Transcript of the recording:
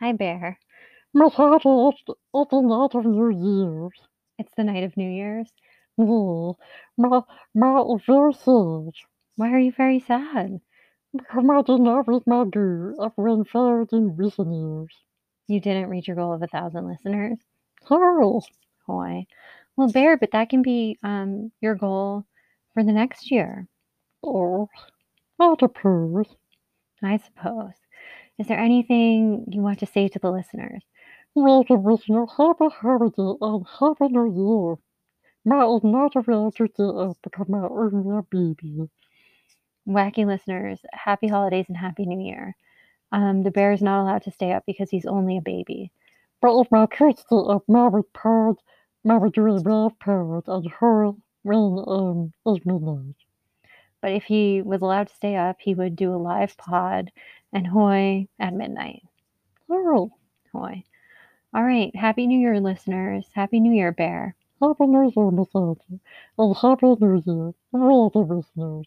Hi, Bear. My it's, the night of New Year's. It's the night of New Year's. Me, my, my very sad. Why are you very sad? Because I did not reach my goal of 1,000 listeners. You didn't reach your goal of a thousand listeners? Sorry. Boy. Well, Bear, but that can be um, your goal for the next year. Oh, I suppose. I suppose. Is there anything you want to say to the listeners? Well, the listener, happy holiday and happy new year. Ma is not allowed to up because Ma is a baby. Wacky listeners, happy holidays and happy new year. Um, the bear is not allowed to stay up because he's only a baby. But if my kids stay up, Ma would pod, Ma do a live and her when um is midnight. But if he was allowed to stay up, he would do a live pod and hoy at midnight. Oh, Hoy. All right. Happy New Year, listeners. Happy New Year, Bear. happy new year, Auntie. Happy new year, all the listeners.